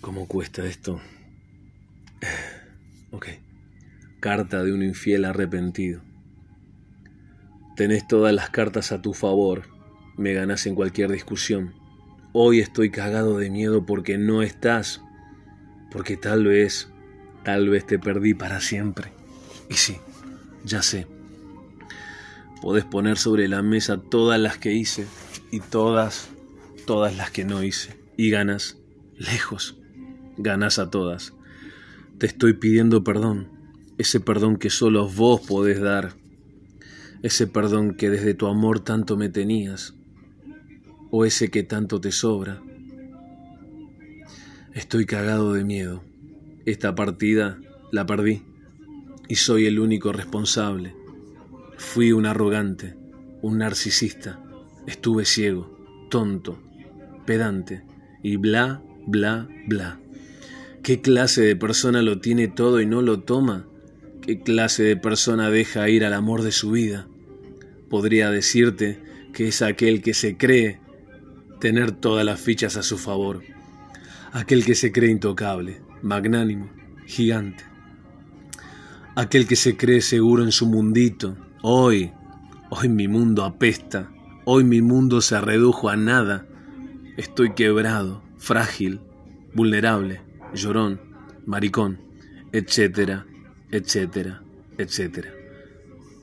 ¿Cómo cuesta esto? Ok. Carta de un infiel arrepentido. Tenés todas las cartas a tu favor. Me ganás en cualquier discusión. Hoy estoy cagado de miedo porque no estás. Porque tal vez, tal vez te perdí para siempre. Y sí, ya sé. Podés poner sobre la mesa todas las que hice y todas, todas las que no hice. Y ganas, lejos, ganas a todas. Te estoy pidiendo perdón, ese perdón que solo vos podés dar, ese perdón que desde tu amor tanto me tenías, o ese que tanto te sobra. Estoy cagado de miedo. Esta partida la perdí y soy el único responsable. Fui un arrogante, un narcisista, estuve ciego, tonto, pedante y bla, bla, bla. ¿Qué clase de persona lo tiene todo y no lo toma? ¿Qué clase de persona deja ir al amor de su vida? Podría decirte que es aquel que se cree tener todas las fichas a su favor, aquel que se cree intocable, magnánimo, gigante, aquel que se cree seguro en su mundito. Hoy, hoy mi mundo apesta, hoy mi mundo se redujo a nada, estoy quebrado, frágil, vulnerable llorón, maricón, etcétera, etcétera, etcétera.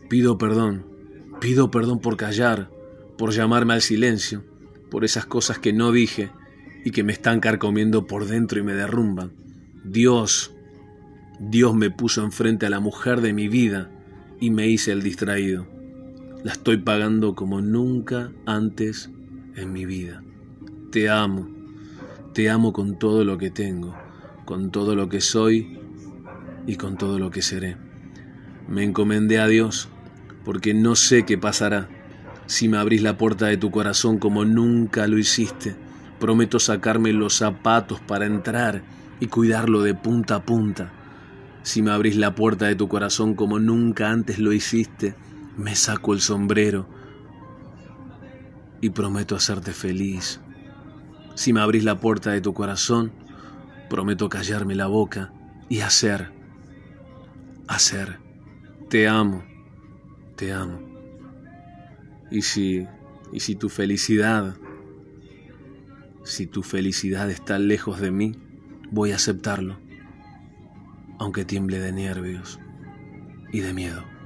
Pido perdón, pido perdón por callar, por llamarme al silencio, por esas cosas que no dije y que me están carcomiendo por dentro y me derrumban. Dios, Dios me puso enfrente a la mujer de mi vida y me hice el distraído. La estoy pagando como nunca antes en mi vida. Te amo, te amo con todo lo que tengo con todo lo que soy y con todo lo que seré. Me encomendé a Dios porque no sé qué pasará si me abrís la puerta de tu corazón como nunca lo hiciste. Prometo sacarme los zapatos para entrar y cuidarlo de punta a punta. Si me abrís la puerta de tu corazón como nunca antes lo hiciste, me saco el sombrero y prometo hacerte feliz. Si me abrís la puerta de tu corazón, Prometo callarme la boca y hacer, hacer. Te amo, te amo. Y si, y si tu felicidad, si tu felicidad está lejos de mí, voy a aceptarlo, aunque tiemble de nervios y de miedo.